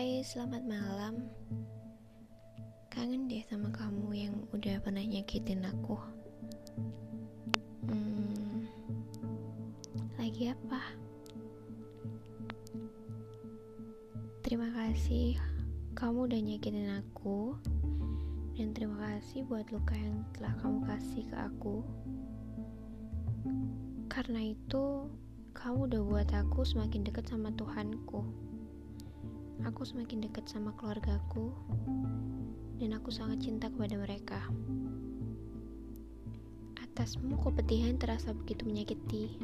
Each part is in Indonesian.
Hai, selamat malam. Kangen deh sama kamu yang udah pernah nyakitin aku. Hmm, lagi apa? Terima kasih kamu udah nyakitin aku dan terima kasih buat luka yang telah kamu kasih ke aku. Karena itu, kamu udah buat aku semakin dekat sama Tuhanku aku semakin dekat sama keluargaku dan aku sangat cinta kepada mereka. Atasmu kepedihan terasa begitu menyakiti.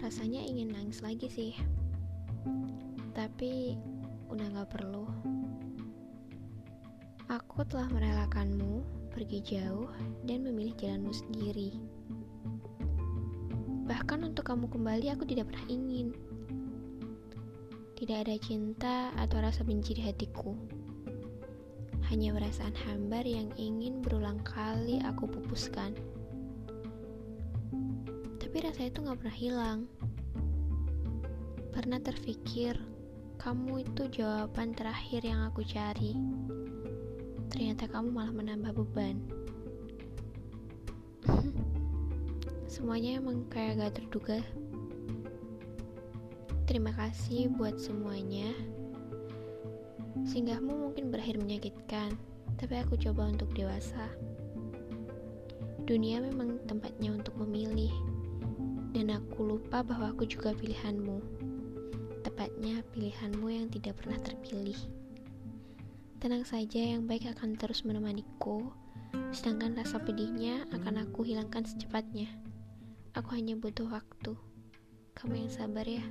Rasanya ingin nangis lagi sih. Tapi udah gak perlu. Aku telah merelakanmu pergi jauh dan memilih jalanmu sendiri. Bahkan untuk kamu kembali aku tidak pernah ingin. Tidak ada cinta atau rasa benci di hatiku. Hanya perasaan hambar yang ingin berulang kali aku pupuskan. Tapi rasa itu gak pernah hilang. Pernah terfikir, kamu itu jawaban terakhir yang aku cari. Ternyata kamu malah menambah beban. Semuanya emang kayak gak terduga Terima kasih buat semuanya. Singgahmu mungkin berakhir menyakitkan, tapi aku coba untuk dewasa. Dunia memang tempatnya untuk memilih, dan aku lupa bahwa aku juga pilihanmu. Tepatnya pilihanmu yang tidak pernah terpilih. Tenang saja, yang baik akan terus menemaniku, sedangkan rasa pedihnya akan aku hilangkan secepatnya. Aku hanya butuh waktu. Kamu yang sabar ya.